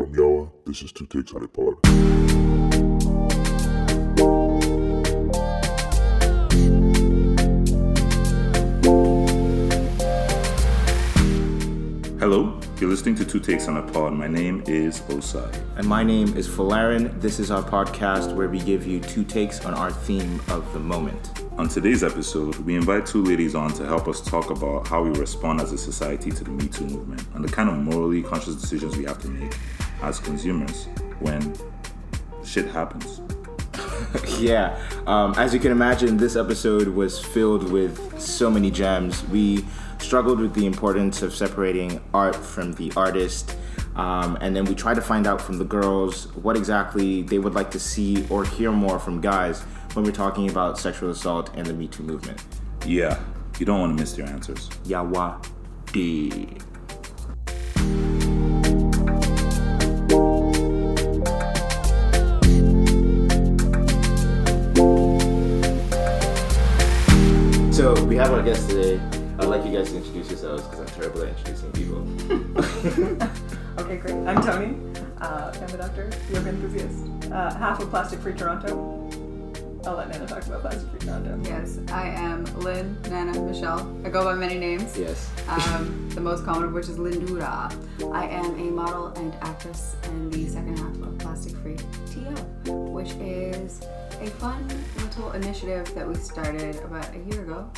From Yawa, this is Two Takes on a Pod. Hello, you're listening to Two Takes on a Pod. My name is Osai. And my name is Falaren. This is our podcast where we give you two takes on our theme of the moment. On today's episode, we invite two ladies on to help us talk about how we respond as a society to the Me Too movement and the kind of morally conscious decisions we have to make as consumers when shit happens. Yeah, um, as you can imagine, this episode was filled with so many gems. We struggled with the importance of separating art from the artist. Um, and then we tried to find out from the girls what exactly they would like to see or hear more from guys when we're talking about sexual assault and the Me Too movement. Yeah, you don't want to miss your answers. Yawa D. So like you guys to introduce yourselves because I'm terrible at introducing people. Okay, great. I'm Tony, uh, family doctor, yoga enthusiast, uh, half of Plastic Free Toronto. I'll let Nana talk about Plastic Free Toronto. Yes, I am Lynn, Nana, Michelle. I go by many names. Yes. Um, the most common of which is Lindura. I am a model and actress in the second half of Plastic Free TO, which is a fun little initiative that we started about a year ago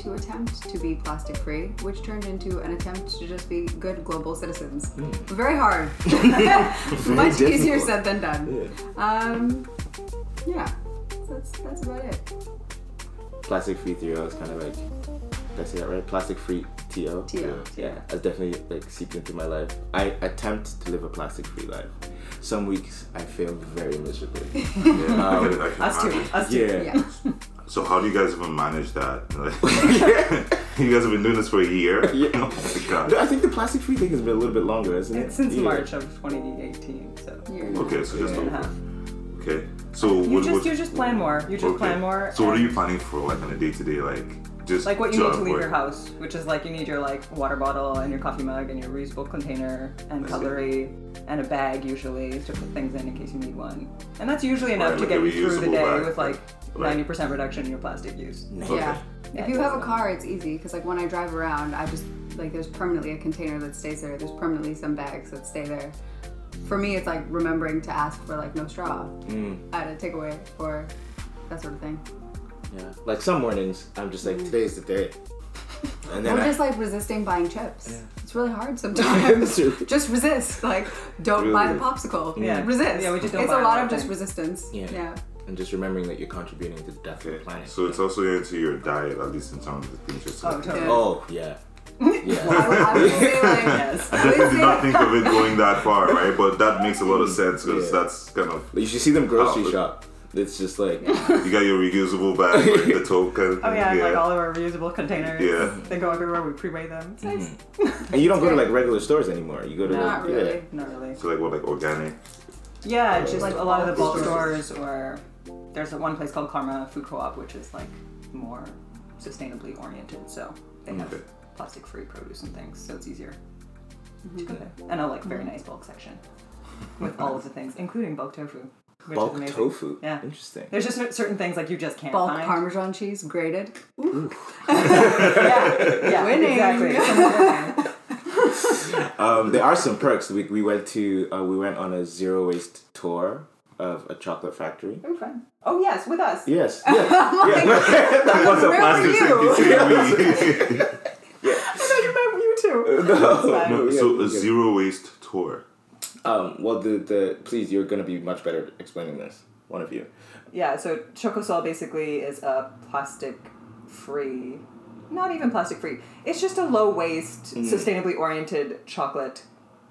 to attempt to be plastic free, which turned into an attempt to just be good global citizens. Very hard. Much easier said than done. Um, yeah, that's, that's about it. Plastic free TO is kind of like, did I say that right? Plastic free TO? TO. Yeah, that's definitely like seeped into my life. I attempt to live a plastic free life. Some weeks I fail very miserably. Um, Us too. Us too. yeah. Yeah. So, how do you guys even manage that? Like, you guys have been doing this for a year? Yeah. Oh my god. I think the plastic free thing has been a little bit longer, isn't it? It's since Yeah. March of 2018, so You're- Okay, so just year over. half. Okay. So, You what, just what, you just plan more. You just okay. plan more. So, what are you planning for, like, on a day to day? Like, just Like what you need to leave work? your house, which is like you need your like water bottle and your coffee mug and your reusable container and I see. cutlery and a bag usually to put things in in case you need one. And that's usually enough Right, to like get you through the day bag. with like Right. 90% reduction in your plastic use. Okay. Yeah. Yeah, If you have a car, it's easy because like when I drive around, I just like there's permanently a container that stays there. There's permanently some bags that stay there. For me, it's like remembering to ask for like no straw Mm, at a takeaway or that sort of thing. yeah. Like some mornings, I'm just like, today's the day. And then Or I, just like resisting buying chips. Yeah. It's really hard sometimes. Just resist. Like don't buy the popsicle. Yeah. Resist. Yeah, we just don't it's buy a a lot lot of of just resistance. Yeah. yeah. And just remembering that you're contributing to the death of the planet. So, it's also into your diet, at least in terms of the things you're Oh, selecting. Oh, yeah. I, would- Yeah. I would say like Yes. I I definitely did not think of it going that far, right? But that makes a lot of mm, sense because Yeah. that's kind of you should see them grocery shop. It's just like, you got your reusable bag, like the tote kind of thing. Oh yeah, and like all of our reusable containers. Yeah. They go everywhere. We pre-weigh them. It's mm-hmm. nice. and you don't go to like regular stores anymore. You go to not like, really. Not really. So like what, like organic? Yeah, uh, just Like a lot of the bulk bulk stores. stores, or there's one place called Karma Food Co-op, which is like more sustainably oriented. So they have Okay. plastic-free produce and things, so it's easier to go there. And a like very nice bulk section with all of the things, including bulk tofu, which bulk is amazing. tofu. Yeah. Interesting. There's just certain things like you just can't bulk find. Parmesan cheese grated. Ooh. yeah, yeah, Winning. exactly. Um, there are some perks. We, we went to uh, we went on a zero waste tour of a chocolate factory. Oh, fun. Oh yes, with us. Yes. Yeah. yeah. that was a Where were plastic you? I thought you meant you too. No, no, yeah, so a zero waste tour. Um, well, the the please, you're gonna be much better explaining this. One of you. Yeah, so Chocosol basically is a plastic free, not even plastic free. It's just a low waste, sustainably oriented chocolate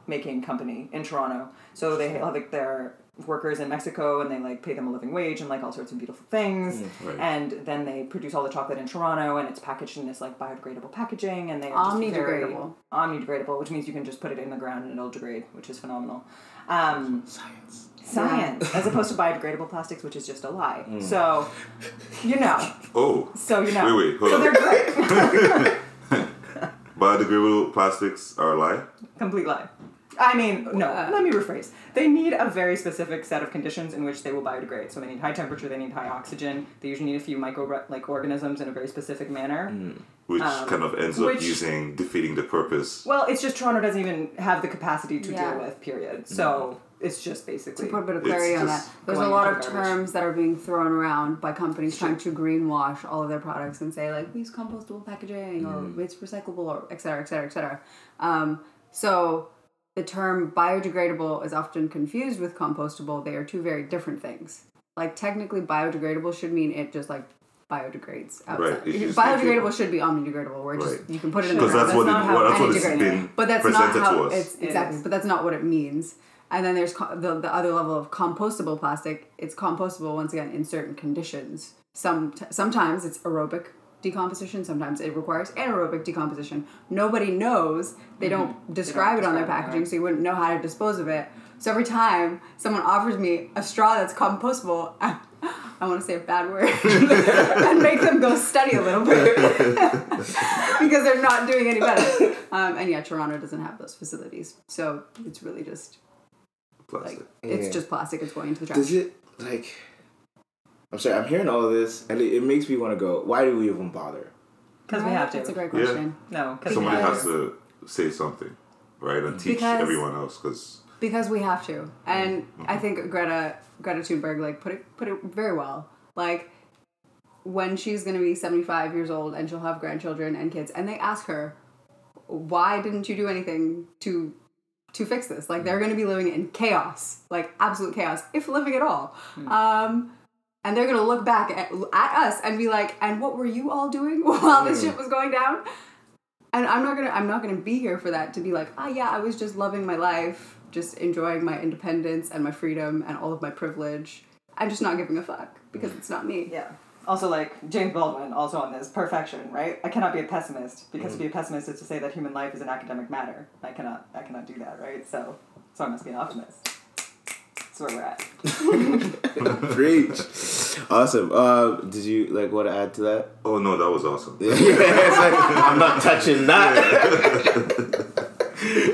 making company in Toronto. So they have like their workers in Mexico and they like pay them a living wage and like all sorts of beautiful things. right. And then they produce all the chocolate in Toronto and it's packaged in this like biodegradable packaging and they are just very Omnidegradable. omnidegradable, which means you can just put it in the ground and it'll degrade, which is phenomenal. Um, Science. science as opposed to biodegradable plastics, which is just a lie. So, you know, Oh, so you know, Wait, wait, hold so on. they're great. biodegradable plastics are a lie. Complete lie. I mean, no. Uh, let me rephrase. They need a very specific set of conditions in which they will biodegrade. So they need high temperature. They need high oxygen. They usually need a few micro like organisms in a very specific manner. which Um, kind of ends up using defeating the purpose. Well, it's just Toronto doesn't even have the capacity to Yeah. deal with. Period. So it's just basically. to put a bit of clarity on that, there's a lot of garbage. terms that are being thrown around by companies trying to greenwash all of their products and say like we use compostable packaging or it's recyclable or et cetera, et cetera, et cetera. Um, so the term biodegradable is often confused with compostable. They are two very different things. Like technically, biodegradable should mean it just like biodegrades outside. Right, biodegradable should be omnidegradable, where just Right. you can put it in the Because ground. that's what not it, how well, that's what it's been but that's not how it's exactly is. but that's not what it means and then there's co- the, the other level of compostable plastic it's compostable once again in certain conditions some sometimes it's aerobic decomposition sometimes it requires anaerobic decomposition nobody knows they don't describe it on their packaging so you wouldn't know how to dispose of it so every time someone offers me a straw that's compostable I, I want to say a bad word and make them go study a little bit because they're not doing any better. Um, and yeah, Toronto doesn't have those facilities, so it's really just Plastic. like it's Yeah. just plastic. It's going into the trash. Does it like? I'm sorry. I'm hearing all of this, and it, it makes me want to go. Why do we even bother? Because we have to. That's a great Yeah. question. no, because Somebody Because- has to say something, right, and teach Because- everyone else. Because Because we have to, and mm-hmm. I think Greta Greta Thunberg like put it put it very well. Like when she's gonna be seventy five years old and she'll have grandchildren and kids, and they ask her, "Why didn't you do anything to to fix this?" Like they're mm. gonna be living in chaos, like absolute chaos, if living at all. Mm. Um, and they're gonna look back at, at us and be like, "And what were you all doing while this shit was going down?" and I'm not gonna I'm not gonna be here for that to be like, ah yeah, I was just loving my life, just enjoying my independence and my freedom and all of my privilege. I'm just not giving a fuck because it's not me. Yeah. Also, like James Baldwin, also on this perfection, right? I cannot be a pessimist because to be a pessimist is to say that human life is an academic matter. I cannot, I cannot do that, right? So, so I must be an optimist. That's where we're at. Preach. awesome. Uh, did you like want to add to that? oh no, that was awesome. yeah, like, I'm not touching that.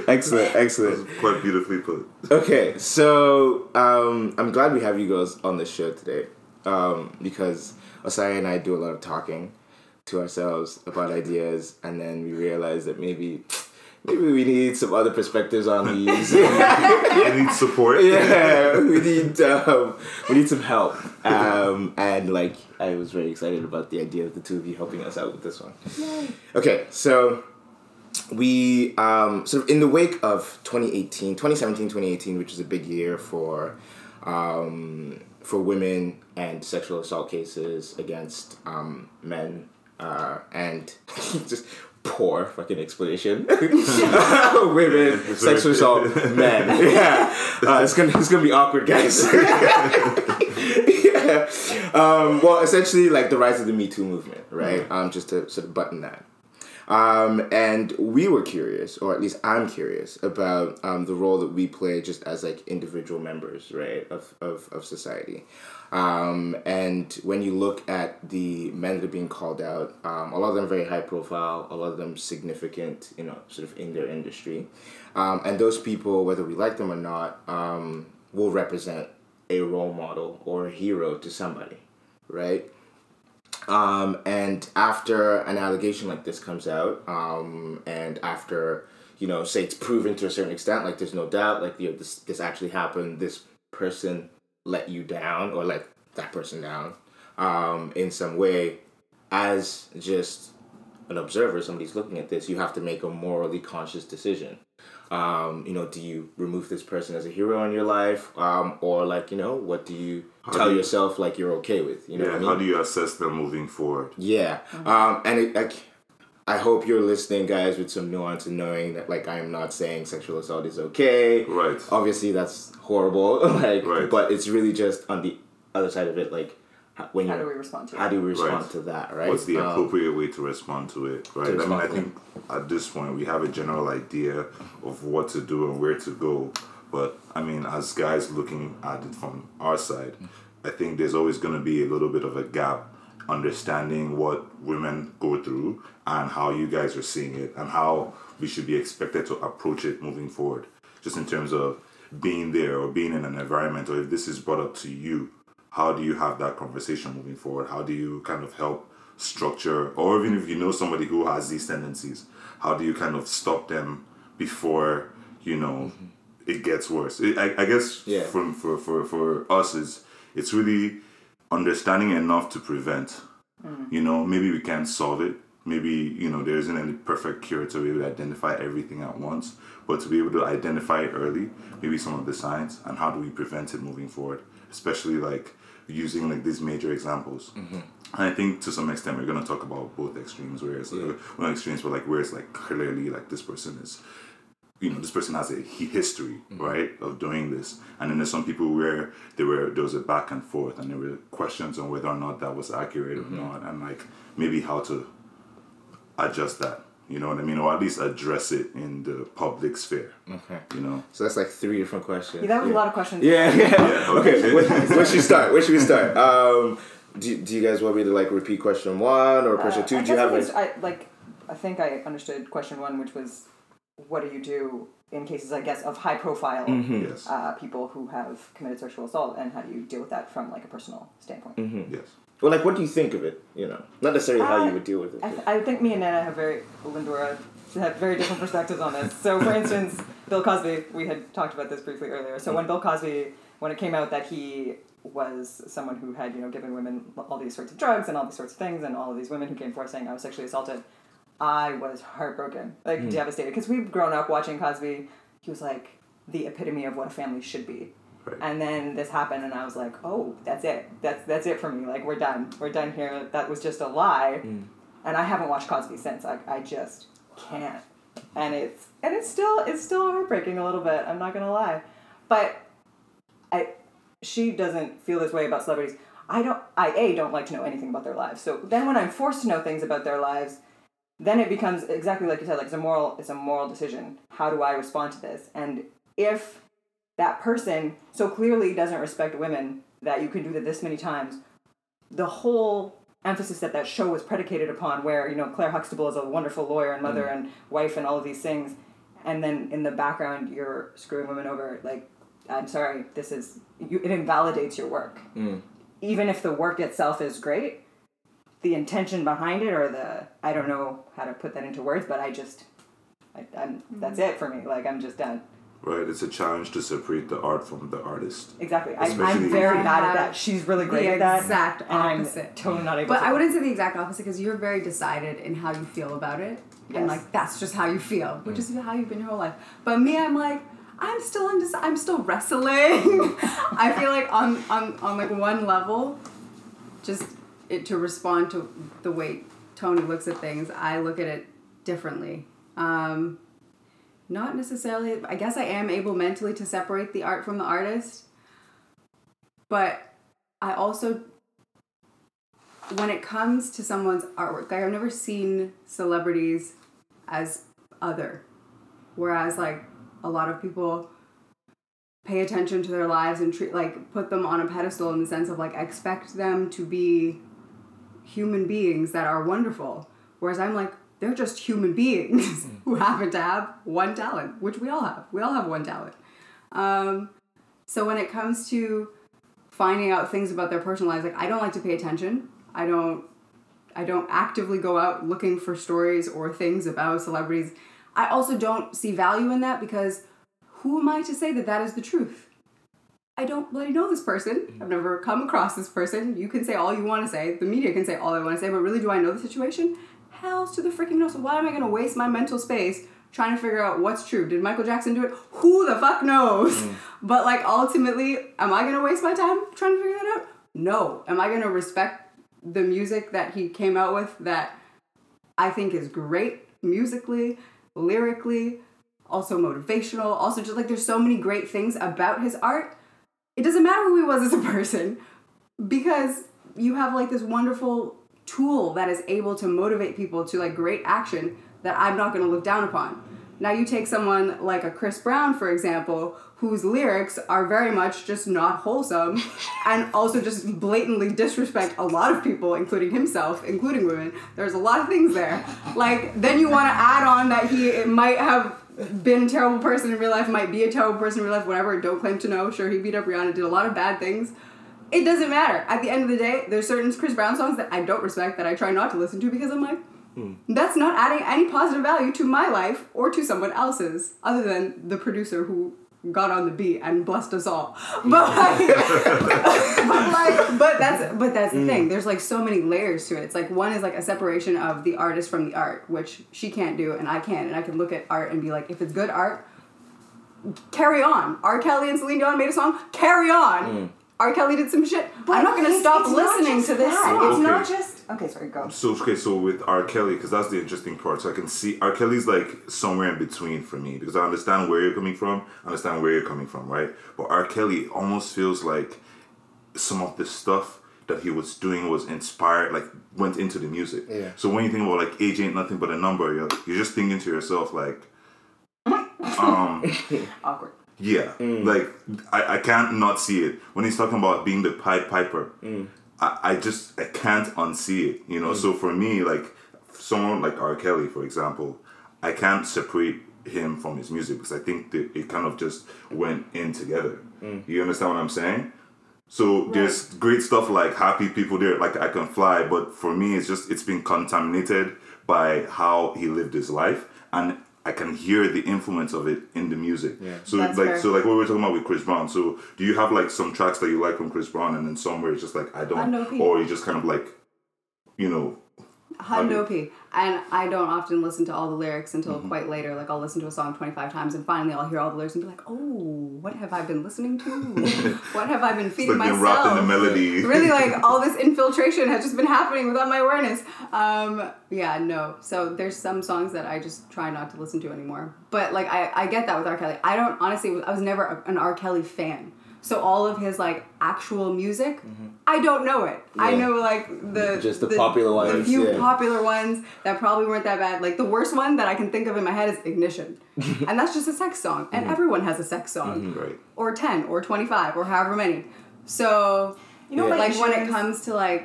excellent, excellent. Quite beautifully put. Okay, so um, I'm glad we have you guys on the show today um, because Osai and I do a lot of talking to ourselves about ideas, and then we realize that maybe maybe we need some other perspectives on these. I need support. yeah, we need um, we need some help. Um, and like I was very excited about the idea of the two of you helping us out with this one. Okay, so we um, sort of in the wake of 2018 2017 2018 which is a big year for um, for women and sexual assault cases against um, men uh, and just poor fucking explanation. Women sexual assault men yeah. Uh, it's gonna it's gonna be awkward guys. Yeah. um, well essentially like the rise of the me too movement right? Um, just to sort of button that. Um, and we were curious, or at least I'm curious, about um, the role that we play just as like individual members, right, of, of, of society. Um, and when you look at the men that are being called out, um, a lot of them very high profile, a lot of them significant, you know, sort of in their industry. Um, and those people, whether we like them or not, um, will represent a role model or a hero to somebody, right? Um, and after an allegation like this comes out, um, and after you know, say it's proven to a certain extent, like there's no doubt, like you know, this this actually happened. This person let you down, or let that person down, um, in some way. As just an observer, somebody's looking at this, you have to make a morally conscious decision. Um, you know, do you remove this person as a hero in your life, um, or like you know, what do you tell do you- yourself like you're okay with? You know, Yeah. what I mean? How do you assess them moving forward? Yeah. Um, and it, like, I hope you're listening, guys, with some nuance and knowing that, like, I am not saying sexual assault is okay. Right. Obviously, that's horrible. like, Right. but it's really just on the other side of it, like, when How you do we respond to it? how do we respond Right. to that, right? What's the Um, appropriate way to respond to it, right? I mean, I think at this point we have a general idea of what to do and where to go. But I mean, as guys looking at it from our side, I think there's always going to be a little bit of a gap understanding what women go through and how you guys are seeing it and how we should be expected to approach it moving forward. just in terms of being there or being in an environment, or if this is brought up to you, how do you have that conversation moving forward? How do you kind of help structure, or even if you know somebody who has these tendencies, how do you kind of stop them before you know mm-hmm. it gets worse? It, I, I guess Yeah. from for, for for us is it's really understanding enough to prevent. Mm. You know, maybe we can't solve it. Maybe you know there isn't any perfect cure to be able to identify everything at once, but to be able to identify it early, maybe some of the signs, and how do we prevent it moving forward, especially like using like these major examples. Mm-hmm. And I think to some extent we're gonna talk about both extremes, where it's like, uh, well, not extremes, but like where it's like clearly like this person is you know this person has a he- history right of doing this and then there's some people where there were there was a back and forth and there were questions on whether or not that was accurate or not and like maybe how to adjust that you know what i mean or at least address it in the public sphere Okay. you know So that's like three different questions. Yeah, that was a lot of questions. Yeah, yeah. Yeah, okay, okay. where, where should we start? Where should we start? Um, do, do you guys want me to like repeat question one or question Uh, two? I Do you have at least? I like. I think I understood question one, which was, what do you do in cases, I guess, of high profile Mm-hmm. yes uh, people who have committed sexual assault, and how do you deal with that from like a personal standpoint? Mm-hmm. yes Well, like, what do you think of it? You know, not necessarily how Uh, you would deal with it. I, th- I think me and Nana have very Lindora have very different perspectives on this. So, for instance, Bill Cosby, we had talked about this briefly earlier. So, when Bill Cosby, when it came out that he was someone who had you know given women all these sorts of drugs and all these sorts of things, and all of these women who came forward saying I was sexually assaulted, I was heartbroken, like hmm. devastated, because we've grown up watching Cosby. He was like the epitome of what a family should be. Right. And then this happened, and I was like, "Oh, that's it. That's that's it for me. Like we're done. We're done here. That was just a lie." Hmm. And I haven't watched Cosby since. I, I just can't. And it's and it's still it's still heartbreaking a little bit. I'm not gonna lie, but I she doesn't feel this way about celebrities. I don't. I a don't like to know anything about their lives. So then when I'm forced to know things about their lives, then it becomes exactly like you said. Like it's a moral. It's a moral decision. How do I respond to this? And if that person so clearly doesn't respect women that you can do that this many times, the whole emphasis that that show was predicated upon, where you know Claire Huxtable is a wonderful lawyer and mother mm. and wife and all of these things, and then in the background you're screwing women over. Like, I'm sorry, this is you, it invalidates your work, mm. even if the work itself is great. The intention behind it, or the I don't know how to put that into words, but I just, I, I'm that's mm-hmm. it for me. Like I'm just done. right it's a challenge to separate the art from the artist Exactly. I, Especially- I'm very bad at that. She's really great the at that. exact and I'm opposite. totally not able But to. I wouldn't say the exact opposite because you're very decided in how you feel about it, Yes. and like that's just how you feel, which mm. is how you've been your whole life. But me, I'm like, I'm still indec- I'm still wrestling. I feel like on on on like one level, just it to respond to the way Tony looks at things, I look at it differently. Um, not necessarily. I guess I am able mentally to separate the art from the artist, but I also when it comes to someone's artwork, like I've never seen celebrities as other. Whereas like a lot of people pay attention to their lives and treat like put them on a pedestal in the sense of like expect them to be human beings that are wonderful. Whereas I'm like, they're just human beings who happen to have one talent, which we all have. We all have one talent. Um, so when it comes to finding out things about their personal lives, like I don't like to pay attention. I don't I don't actively go out looking for stories or things about celebrities. I also don't see value in that because who am I to say that that is the truth? I don't really know this person. Mm. I've never come across this person. You can say all you want to say. The media can say all they want to say, but really, do I know the situation? Hells to the freaking no. So why am I going to waste my mental space trying to figure out what's true? Did Michael Jackson do it? Who the fuck knows? Mm. But like ultimately, am I going to waste my time trying to figure that out? No. Am I going to respect the music that he came out with that I think is great musically, lyrically, also motivational, also just like there's so many great things about his art. It doesn't matter who he was as a person because you have like this wonderful tool that is able to motivate people to like great action that I'm not going to look down upon. Now you take someone like a Chris Brown for example, whose lyrics are very much just not wholesome and also just blatantly disrespect a lot of people including himself, including women. There's a lot of things there. Like then you want to add on that he might have been a terrible person in real life, might be a terrible person in real life, whatever. Don't claim to know. Sure, he beat up Rihanna, did a lot of bad things. It doesn't matter. At the end of the day, there's certain Chris Brown songs that I don't respect that I try not to listen to because I'm like, hmm. that's not adding any positive value to my life or to someone else's, other than the producer who got on the beat and blessed us all. But like, but like, but that's but that's the mm. thing. There's like so many layers to it. It's like one is like a separation of the artist from the art, which she can't do and I can, and I can look at art and be like, if it's good art, carry on. R. Kelly and Celine Dion made a song. Carry on. Mm. R. Kelly did some shit. But I'm not gonna stop listening to this that. song. It's not just okay. Sorry, go. So okay, so with R. Kelly, because that's the interesting part. So I can see R. Kelly's like somewhere in between for me because I understand where you're coming from, I understand where you're coming from, right? But R. Kelly almost feels like some of the stuff that he was doing was inspired, like went into the music. Yeah. So when you think about like age ain't nothing but a number, you're you're just thinking to yourself like, um, Awkward. Yeah, mm. like I, I can't not see it when he's talking about being the Pied Piper. Mm. I, I just I can't unsee it, you know. Mm. So for me, like someone like R. Kelly, for example, I can't separate him from his music because I think that it kind of just went in together. You understand what I'm saying? So there's great stuff like happy people there, like I can fly, but for me, it's just it's been contaminated by how he lived his life, and I can hear the influence of it in the music. Yeah. So That's like fair. so like what we were talking about with Chris Brown. So do you have like some tracks that you like from Chris Brown, and then somewhere it's just like I don't, Hundo P. or you just kind of like, you know, Hundo P. And I don't often listen to all the lyrics until quite later. Like I'll listen to a song 25 times and finally I'll hear all the lyrics and be like, oh, what have I been listening to? what have I been feeding like myself? wrapped in the melody. really like all this infiltration has just been happening without my awareness. Um, yeah, no. So there's some songs that I just try not to listen to anymore. But like I, I get that with R. Kelly. I don't honestly I was never a- an R. Kelly fan. So all of his like actual music, I don't know it. I Mm-hmm. Know like the Just the popular ones, the ones, few yeah. popular ones that probably weren't that bad. Like the worst one that I can think of in my head is Ignition, and that's just a sex song, Mm-hmm. and everyone has a sex song, right? or ten, or twenty five, or however many. So You know Yeah. like when it comes to like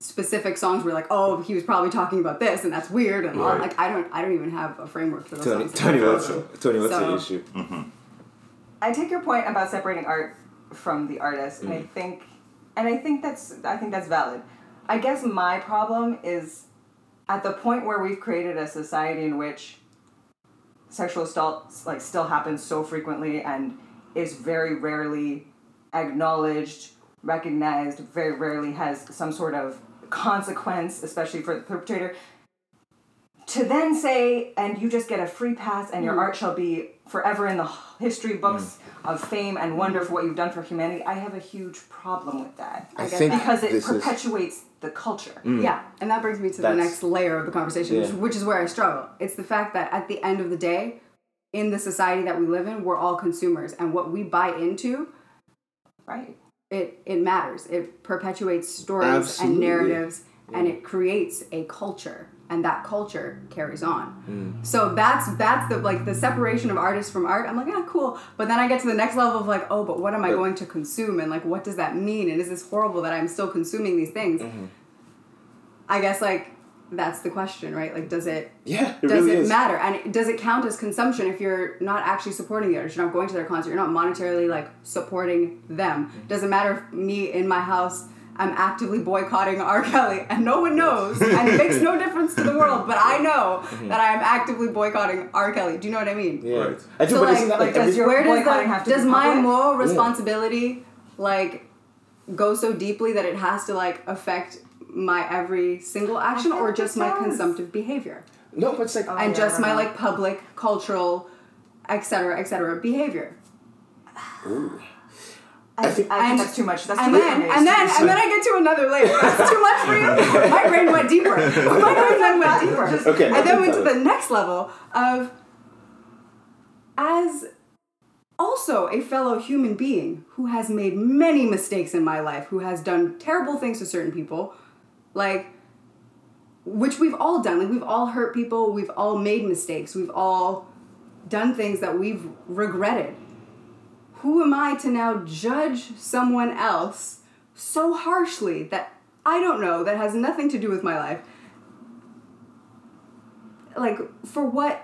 specific songs we're like oh he was probably talking about this and that's weird and all Right. like i don't i don't even have a framework for those Tony, songs Tony, what's Gotcha. Tony, what's So- the issue? I take your point about separating art from the artist, and I mm. think, and I think that's I think that's valid. I guess my problem is at the point where we've created a society in which sexual assault like still happens so frequently and is very rarely acknowledged, recognized, very rarely has some sort of consequence, especially for the perpetrator. To then say, and you just get a free pass, and your mm. art shall be forever in the history books mm. of fame and wonder for what you've done for humanity. I have a huge problem with that I get think because it this is perpetuates the culture. Mm. Yeah, and that brings me to the next layer of the conversation, which, Yeah. which is where I struggle. It's the fact that at the end of the day, in the society that we live in, we're all consumers, and what we buy into, Right. it it matters. It perpetuates stories Absolutely. and narratives, and it creates a culture, and that culture carries on. Mm. So that's that's the like the separation of artists from art. I'm like, ah, cool. But then I get to the next level of like, oh, but what am I going to consume, and like, what does that mean? And is this horrible that I'm still consuming these things? Mm-hmm. I guess like that's the question, right? Like, does it Yeah, it does really it is. matter? And does it count as consumption if you're not actually supporting the artist? You're not going to their concert. You're not monetarily like supporting them. Does it matter if me in my house? I'm actively boycotting R. Kelly, and no one knows, and it makes no difference to the world. But I know mm-hmm. that I am actively boycotting R. Kelly. Do you know what I mean? Yeah, Right. I do, So like, like like, does every, your- where does boycotting the, have to does my public? moral responsibility like go so deeply that it has to like affect my every single action, or just my does. consumptive behavior? no, but it's like oh, and yeah, just my know. like public cultural etc etc behavior ooh. I, I think And- that's too much. That's and too then much. and then and then i get to another layer. That's too much for you. My brain went deeper. My brain then went deeper. Okay, and then okay, went to the next level of as also a fellow human being who has made many mistakes in my life who has done terrible things to certain people like which we've all done. Like we've all hurt people. We've all made mistakes. We've all done things that we've regretted who am I to now judge someone else so harshly that I don't know, that has nothing to do with my life? Like, for what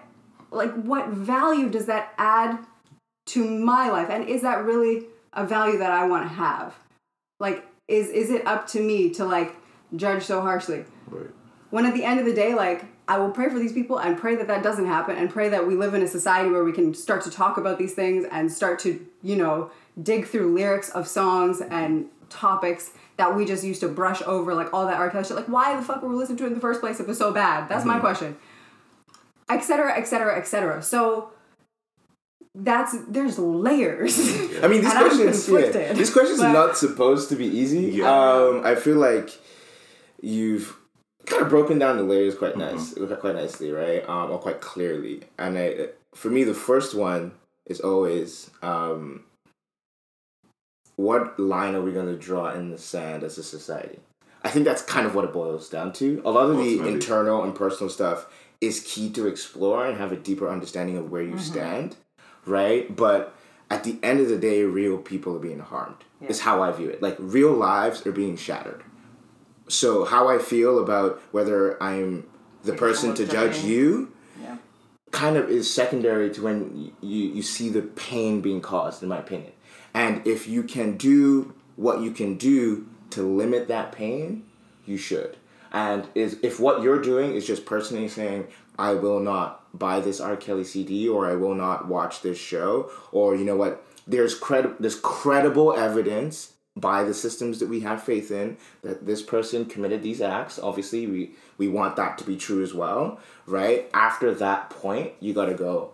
like what value does that add to my life and is that really a value that i want to have like is is it up to me to like judge so harshly Right. when at the end of the day like i will pray for these people and pray that that doesn't happen and pray that we live in a society where we can start to talk about these things and start to you know dig through lyrics of songs and topics that we just used to brush over like all that R. Kelly shit. Like why the fuck were we listening to it in the first place if was so bad? That's my question. Etc. Etc. Etc. So that's there's layers. I mean, this And question is yeah, conflicted, this question is but- not supposed to be easy. Yeah. Um, I feel like you've kind of broken down the layers quite nice, quite nicely, right? Um, or quite clearly. And I, for me, the first one is always, um, what line are we going to draw in the sand as a society? I think that's kind of what it boils down to. A lot of the Ultimately. internal and personal stuff is key to explore and have a deeper understanding of where you stand, right? But at the end of the day, real people are being harmed. Is how I view it. Like real lives are being shattered. So how I feel about whether I'm the person to judge you Yeah. kind of is secondary to when you, you see the pain being caused, in my opinion. And if you can do what you can do to limit that pain, you should. And is if what you're doing is just personally saying, I will not buy this R. Kelly CD or I will not watch this show, or you know what, there's cred- there's credible evidence by the systems that we have faith in that this person committed these acts. Obviously, we we want that to be true as well, right? After that point, you got to go.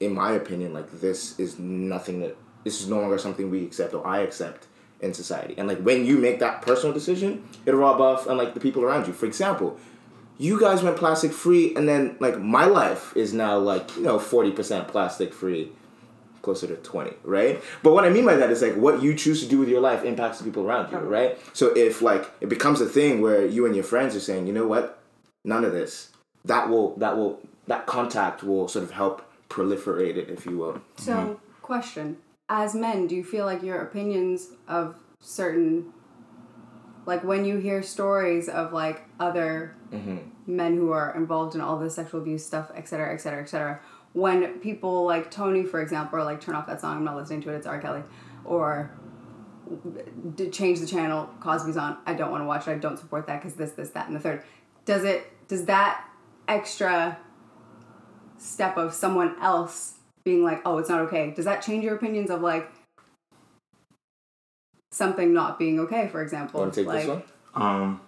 In my opinion, like this is nothing that this is no longer something we accept or I accept in society. And like when you make that personal decision, it'll rub off on like the people around you. For example, you guys went plastic free, and then like my life is now like you know forty percent plastic free closer to 20 right? But what i mean by that is like what you choose to do with your life impacts the people around you right? So if like it becomes a thing where you and your friends are saying you know what? None of this. That will that will that contact will sort of help proliferate it if you will. So, mm-hmm. question: As men, do you feel like your opinions of certain, like when you hear stories of like other mm-hmm. men who are involved in all this sexual abuse stuff, et cetera, et cetera, et cetera, when people like Tony, for example, are like, "Turn off that song. I'm not listening to it. It's R. Kelly," or change the channel. Cosby's on. I don't want to watch it. I don't support that because this, this, that, and the third. Does it? Does that extra step of someone else being like, "Oh, it's not okay"? Does that change your opinions of like something not being okay? For example, want to take like, this one Um,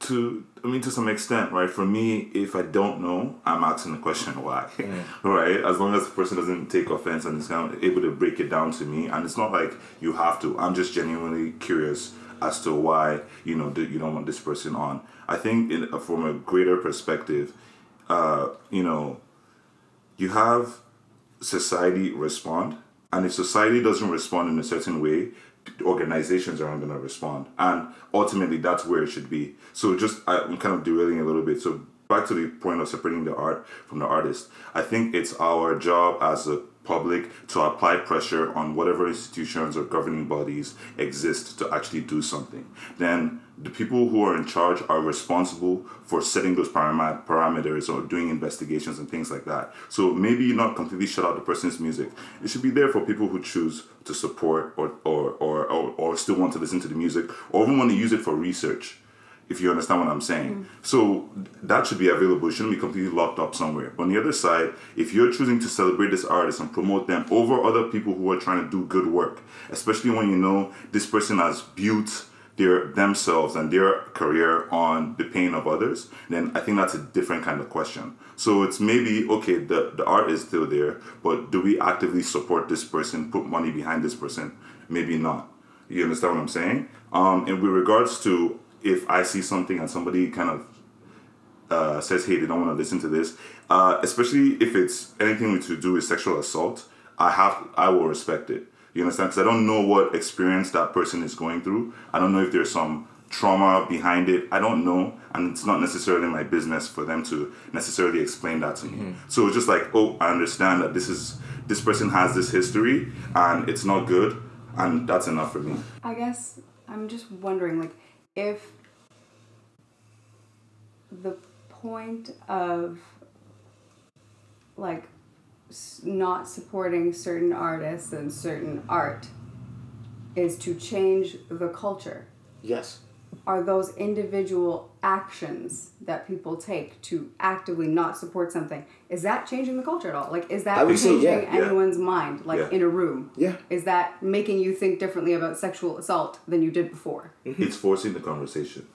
to I mean, to some extent, right? For me, if I don't know, I'm asking the question why, right? As long as the person doesn't take offense and is kind of able to break it down to me, and it's not like you have to. I'm just genuinely curious as to why you know you don't want this person on. I think in, from a greater perspective, uh, you know, you have society respond, and if society doesn't respond in a certain way, organizations aren't going to respond, and ultimately that's where it should be. So just I'm kind of derailing a little bit. So back to the point of separating the art from the artist, I think it's our job as a public to apply pressure on whatever institutions or governing bodies exist to actually do something. Then the people who are in charge are responsible for setting those param- parameters or doing investigations and things like that. So maybe you not completely shut out the person's music. It should be there for people who choose to support or or, or, or, or still want to listen to the music or even want to use it for research if you understand what I'm saying. Mm-hmm. So that should be available. It shouldn't be completely locked up somewhere. But on the other side, if you're choosing to celebrate this artist and promote them over other people who are trying to do good work, especially when you know this person has built their themselves and their career on the pain of others, then I think that's a different kind of question. So it's maybe okay, the, the art is still there, but do we actively support this person, put money behind this person? Maybe not. You understand what I'm saying? Um, and with regards to if I see something and somebody kind of uh, says, hey, they don't want to listen to this, uh, especially if it's anything to do with sexual assault, I have, I will respect it. You understand? Because I don't know what experience that person is going through. I don't know if there's some trauma behind it. I don't know, and it's not necessarily my business for them to necessarily explain that to me. Mm-hmm. So it's just like, oh, I understand that this is this person has this history and it's not good, and that's enough for me. I guess I'm just wondering, like, if the point of like s- not supporting certain artists and certain art is to change the culture Yes. are those individual actions that people take to actively not support something is that changing the culture at all like is that I would say, changing yeah, yeah. anyone's mind like Yeah. in a room Yeah. is that making you think differently about sexual assault than you did before mm-hmm. it's forcing the conversation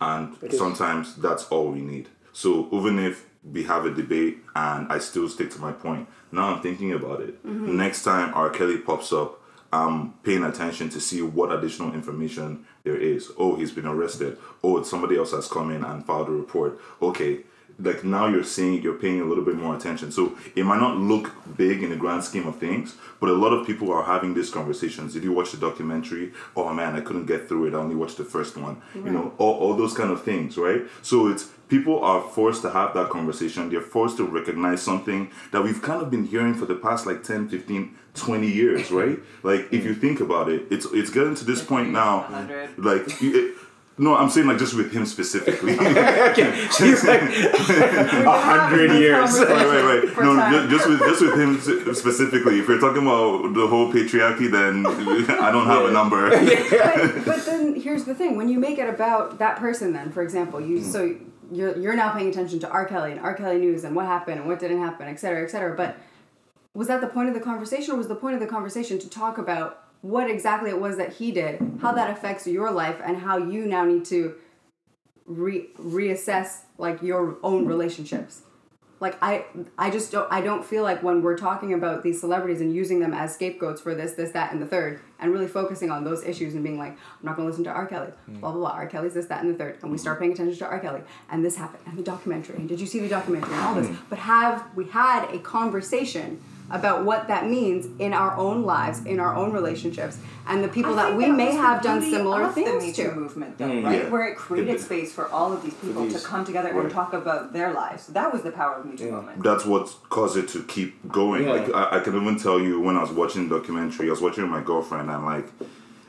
and sometimes that's all we need so even if we have a debate and i still stick to my point. Now i'm thinking about it. Mm-hmm. Next time r. Kelly pops up i'm paying attention to see what additional information there is. Oh he's been arrested. Oh somebody else has come in and filed a report. Okay like now you're seeing you're paying a little bit more attention. So it might not look big in the grand scheme of things but a lot of people are having these conversations. Did you watch the documentary oh man i couldn't get through it. I only watched the first one. You know all, all those kind of things right? So it's people are forced to have that conversation. They're forced to recognize something that we've kind of been hearing for the past like 10 15 20 years right? Like if you think about it it's it's getting to this point now 100. like it, no i'm saying like just with him specifically She's like a hundred years. Wait, wait, wait. No, time. just with just with him specifically. If you're talking about the whole patriarchy, then I don't have a number. but, but then here's the thing when you make it about that person then for example you mm. so you're, you're now paying attention to r kelly and r kelly news and what happened and what didn't happen et cetera et cetera but was that the point of the conversation or was the point of the conversation to talk about what exactly it was that he did how that affects your life and how you now need to re- reassess like your own relationships. Like i i just don't i don't feel like when we're talking about these celebrities and using them as scapegoats for this this that and the third and really focusing on those issues and being like i'm not going to listen to r. Kelly hmm. blah blah blah r. Kelly's this that and the third and we start paying attention to r. Kelly and this happened and the documentary and did you see the documentary and all this hmm. but have we had a conversation about what that means in our own lives in our own relationships and the people I that we that may have done beauty similar of the Me things Too to movement, though, right? yeah. Where it created It- space for all of these people to come together Right. and talk about their lives. That was the power of Me Too movement. That's what caused it to keep going. Yeah. Like I, I can even tell you when I was watching the documentary, I was watching with my girlfriend, and like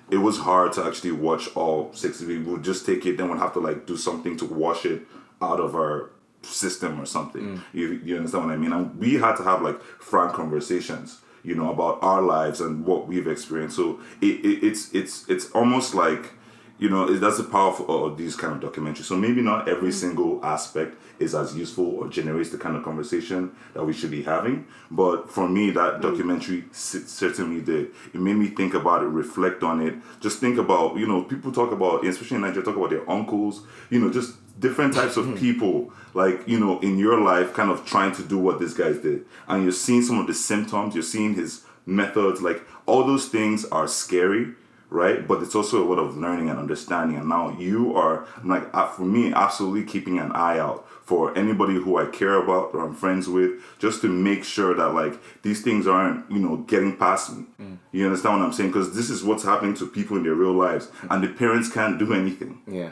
it was hard to actually watch all six. of We would just take it, then we'd have to like do something to wash it out of our system or something. Mm. You, you understand what I mean? And we had to have like frank conversations, you know, about our lives and what we've experienced. So it, it it's it's it's almost like you know that's the power of, of these kind of documentaries. So maybe not every mm. single aspect is as useful or generates the kind of conversation that we should be having. But for me, that mm. documentary c- certainly did. It made me think about it, reflect on it. Just think about you know people talk about, especially in Nigeria, talk about their uncles. You know, just different types of mm. people like you know in your life kind of trying to do what this guy did and you're seeing some of the symptoms you're seeing his methods like all those things are scary right? But it's also a lot of learning and understanding. And now you are I'm like uh, for me absolutely keeping an eye out for anybody who i care about or i'm friends with just to make sure that like these things aren't you know getting past me. You understand what i'm saying? Because this is what's happening to people in their real lives and the parents can't do anything. Yeah.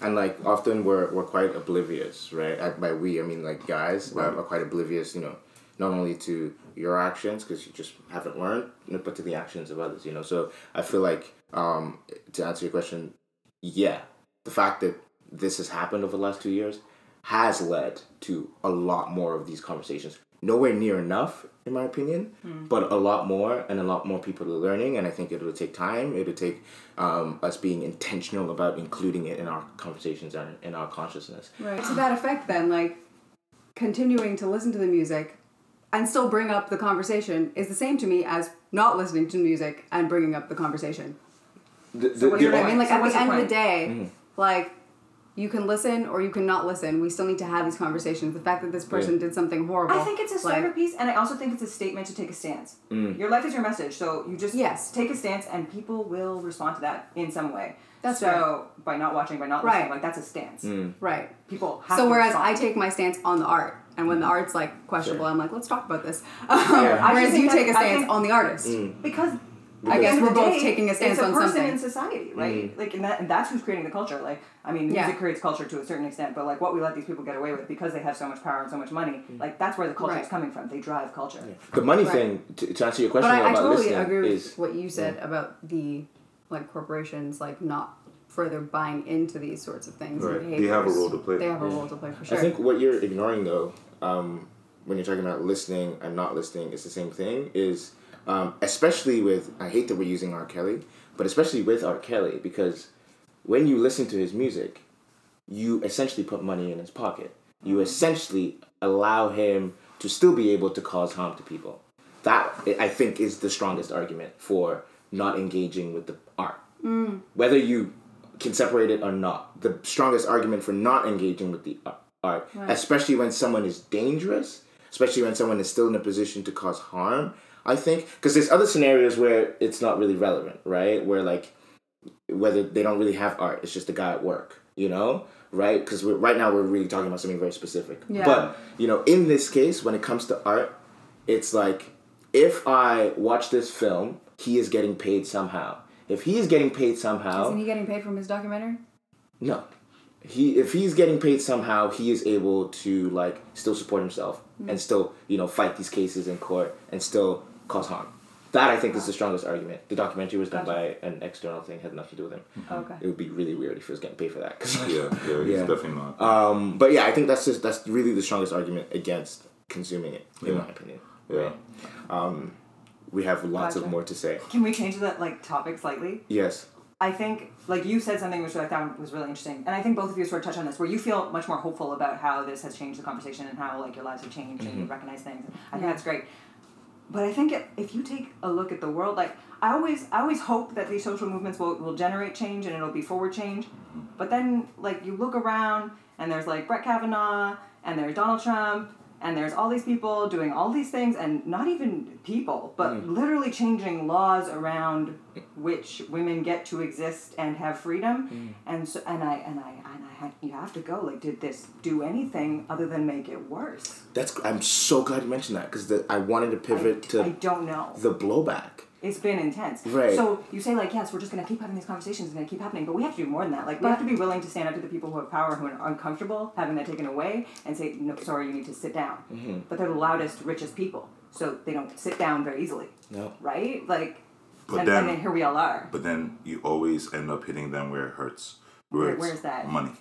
And like often we're we're quite oblivious, right? By we, I mean like guys are, are quite oblivious, you know, not only to your actions because you just haven't learned, but to the actions of others, you know. So I feel like um, to answer your question, yeah, the fact that this has happened over the last two years has led to a lot more of these conversations. Nowhere near enough, in my opinion, but a lot more, and a lot more people are learning. And I think it'll take time. It'll take um, us being intentional about including it in our conversations and in our consciousness. Right. To that effect, then, like, continuing to listen to the music and still bring up the conversation is the same to me as not listening to music and bringing up the conversation. The, So what's You know your what I mean? Like, So at the your end of the day, Mm-hmm. like, you can listen or you can not listen. We still need to have these conversations. The fact that this person did something horrible. I think it's a like, piece, and I also think it's a statement to take a stance. Mm. Your life is your message, so you just Yes. take a stance, and people will respond to that in some way. That's so by not watching, by not Right. listening, like that's a stance. Mm. Right. People have So to whereas respond. I take my stance on the art, and when the mm. art's like questionable, Sure. I'm like, let's talk about this. Yeah. Um, whereas you take a stance on the artist. Mm. because I guess we're both day, taking a stance it's a on person something. in society, right? Like, and, that, and that's who's creating the culture. Like, I mean, Yeah. creates culture to a certain extent, but like what we let these people get away with because they have so much power and so much money, like that's where the culture is coming from. They drive culture. The money Right. thing, to, to answer your question I, I about totally listening, agree with is what you said about the like corporations like not further buying into these sorts of things. and Right. They have a role to play. They have a role to play for sure. I think what you're ignoring though, um, when you're talking about listening and not listening, it's the same thing. Is um, especially with I hate that we're using R. Kelly, but especially with R. Kelly because when you listen to his music, you essentially put money in his pocket. You essentially allow him to still be able to cause harm to people. That I think is the strongest argument for not engaging with the art. Whether you can separate it or not, the strongest argument for not engaging with the ar- art, especially when someone is dangerous, especially when someone is still in a position to cause harm. I think because there's other scenarios where it's not really relevant, right? Where like whether they don't really have art, it's just a guy at work, you know, right? Because right now we're really talking about something very specific. Yeah. But you know, in this case, when it comes to art, it's like if I watch this film, he is getting paid somehow. If he is getting paid somehow, Isn't he getting paid from his documentary? no. He if he's getting paid somehow, he is able to like still support himself hmm. and still, you know, fight these cases in court and still cause harm. That I think is the ah. strongest argument. The documentary was done by an external thing, had nothing to do with him. Mm-hmm. Oh, okay. It would be really weird if he was getting paid for that. 'cause- Yeah, yeah, he's Yeah. definitely not. um, but yeah, I think that's just that's really the strongest argument against consuming it, in Yeah. my opinion. yeah. Um, We have lots of more to say. Can we change that like topic slightly? Yes. I think, like you said something which I found was really interesting, and I think both of you sort of touched on this, where you feel much more hopeful about how this has changed the conversation and how like your lives have changed and you mm-hmm. recognize things. I think that's great. But I think if, if you take a look at the world, like I always, I always hope that these social movements will, will generate change and it'll be forward change. Mm-hmm. But then, like you look around and there's like Brett Kavanaugh and there's Donald Trump and there's all these people doing all these things and not even people, but hmm. literally changing laws around which women get to exist and have freedom. Hmm. And so, and I and I and I had, you have to go like, did this do anything other than make it worse? That's I'm so glad you mentioned that because I wanted to I, pivot to I don't know. the blowback. It's been intense. Right. So you say like, yes, we're just gonna keep having these conversations, it's gonna keep happening, but we have to do more than that. Like we have to be willing to stand up to the people who have power, who are uncomfortable having that taken away, and say, no, sorry, you need to sit down. Mm-hmm. But they're the loudest, richest people, so they don't sit down very easily. No. Right? Like, But and, then- and then here we all are. But then you always end up hitting them where it hurts. Where Where- where's that? Money.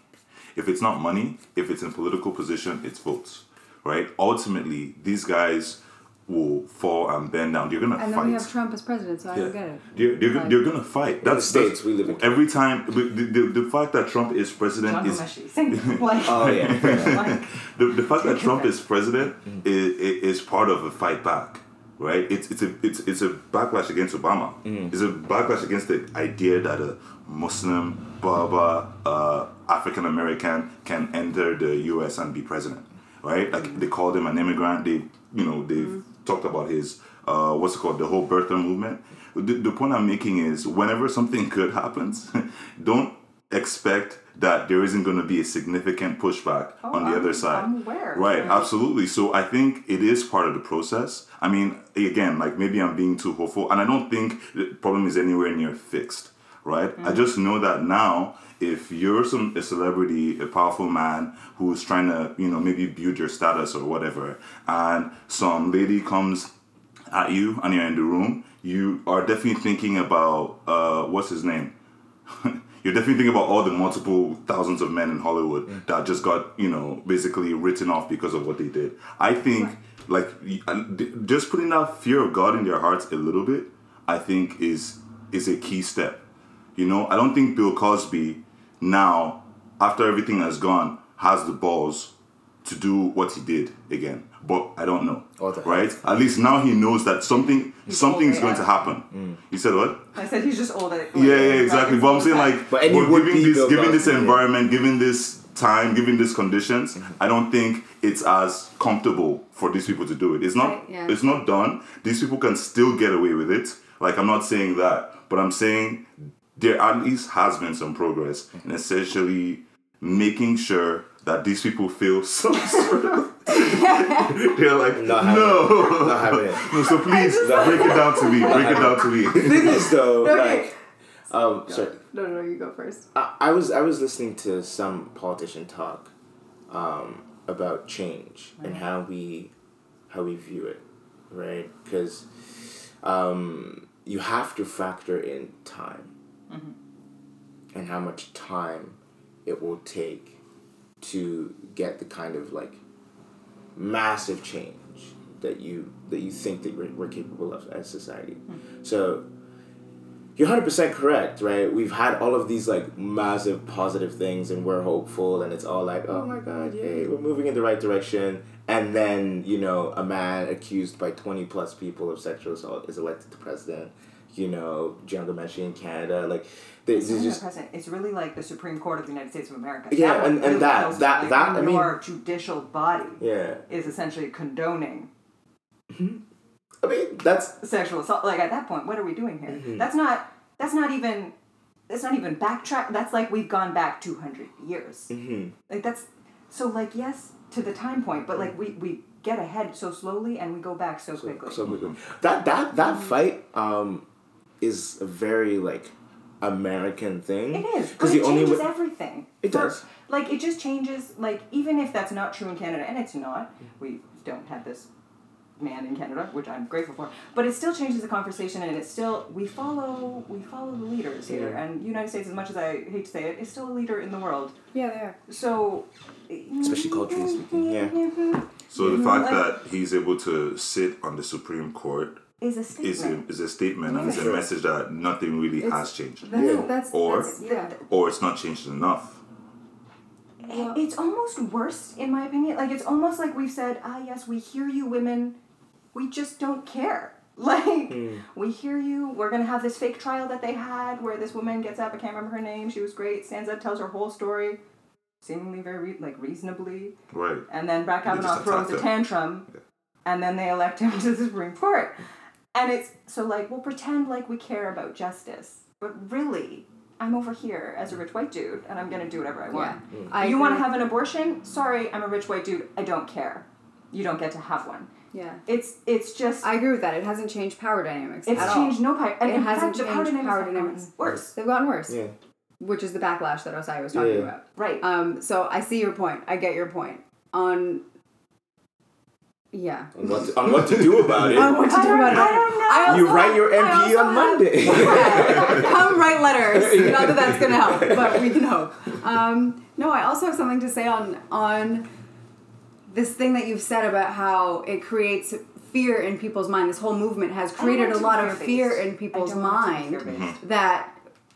If it's not money, if it's in political position, it's votes. Right? Ultimately, these guys will fall and bend down. You're gonna And fight. then we have Trump as president, so I don't get it. They're, they're, Like- they're gonna fight. That's, the that's States, we live in- every time. The, the, the fact that Trump is president Jian Ghomeshi, same thing. Like, Oh yeah. like, the, the fact that Trump is president mm-hmm. is, is part of a fight back, right? It's it's a it's it's a backlash against Obama. Mm-hmm. It's a backlash against the idea that a Muslim, Baba, uh, African American can enter the U.S. and be president, right? Like they called him an immigrant. They you know they have mm-hmm. Talked about his uh, what's it called the whole birther movement. The, the point I'm making is whenever something good happens, don't expect that there isn't going to be a significant pushback on the I'm- other side. I'm aware. Right, Right. absolutely. So I think it is part of the process. I mean, again, like maybe I'm being too hopeful, and I don't think the problem is anywhere near fixed. Right, I just know that now, if you're some a celebrity, a powerful man who's trying to, you know, maybe build your status or whatever, and some lady comes at you and you're in the room, you are definitely thinking about uh, what's his name. you're definitely thinking about all the multiple thousands of men in Hollywood that just got you know basically written off because of what they did. I think like uh, d- just putting that fear of God in their hearts a little bit, I think is is a key step. You know, I don't think Bill Cosby now after everything has gone has the balls to do what he did again. But I don't know. Or the Right? At least now he knows that something something's older, going to yeah. happen. You said what? I said he's just old. Like, Yeah, yeah, exactly. But I'm saying like, But any would-be given this, given this Cosby, yeah. environment, given this time, given these conditions, Mm-hmm. I don't think it's as comfortable for these people to do it. It's not. Right, yeah. It's not done. These people can still get away with it. Like I'm not saying that, but I'm saying there at least has been some progress in essentially making sure that these people feel some sort of. They're like, Not having no, Not having it. no. So please break it down to me. Break it down to me. thing is though, Okay. like, um, sorry. No, no, you go first. I, I was I was listening to some politician talk um, about change and how we how we view it, right? Because um, you have to factor in time Mm-hmm. and how much time it will take to get the kind of like massive change that you that you think that we're, we're capable of as society. Mm-hmm. So you're 100% correct, right? We've had all of these like massive positive things and we're hopeful and it's all like, oh my god, yay, we're moving in the right direction. And then, you know, a man accused by 20 plus people of sexual assault is elected to president. You know, Jian Ghomeshi in Canada, like, there's It's just the president. It's really like the Supreme Court of the United States of America. Yeah, That and- one and really that- that- like, that, I mean- your judicial body yeah. is essentially condoning I mean, that's sexual assault. Like at that point, what are we doing here? Mm-hmm. That's not. That's not even. That's not even backtrack. That's like we've gone back two hundred years. Mm-hmm. Like that's so like yes to the time point, but like we we get ahead so slowly and we go back so, quickly. so quickly. That that that fight um is a very like American thing. It is, because it the only changes way, everything. It For- does. Like it just changes. Like even if that's not true in Canada, and it's not, we don't have this man in Canada, which I'm grateful for. But it still changes the conversation, and it's still we follow we follow the leaders here. Yeah. And United States, as much as I hate to say it, is still a leader in the world. Yeah, they are. So, Especially culturally speaking, yeah. So the fact Like- that he's able to sit on the Supreme Court is a is statement. a, is a statement and it's a message that nothing really It's- has changed, That's, Yeah. that's, Or- that's, yeah. or it's not changed enough. Well- it's almost worse in my opinion like it's almost like we've said ah yes we hear you women we just don't care like we hear you we're gonna have this fake trial that they had where this woman gets up i can't remember her name she was great stands up tells her whole story seemingly very re- like reasonably Right. and then Brett They just Kavanaugh throws a her. tantrum, and then they elect him to the Supreme Court. And it's so like we'll pretend like we care about justice, but really, I'm over here as a rich white dude, and I'm gonna do whatever I want. Yeah. I you want to have an abortion? Sorry, I'm a rich white dude. I don't care. You don't get to have one. Yeah. It's it's just I agree with that. It hasn't changed power dynamics it's at changed all. no power. And It in hasn't fact, the power changed dynamics power dynamics. worse. They've gotten worse, Yeah. which is the backlash that Osai was talking Yeah. about. Right. Um, so I see your point. I get your point. On yeah. On what to, on what to do about it. On what to I do don't- about it. I don't know. I you write your have- I MP on have- Monday. Yeah. Come write letters. Not that that's gonna help, but we can hope. Um, no, I also have something to say on on this thing that you've said about how it creates fear in people's mind. This whole movement has created a lot of fear-based. in people's don't want to be mind that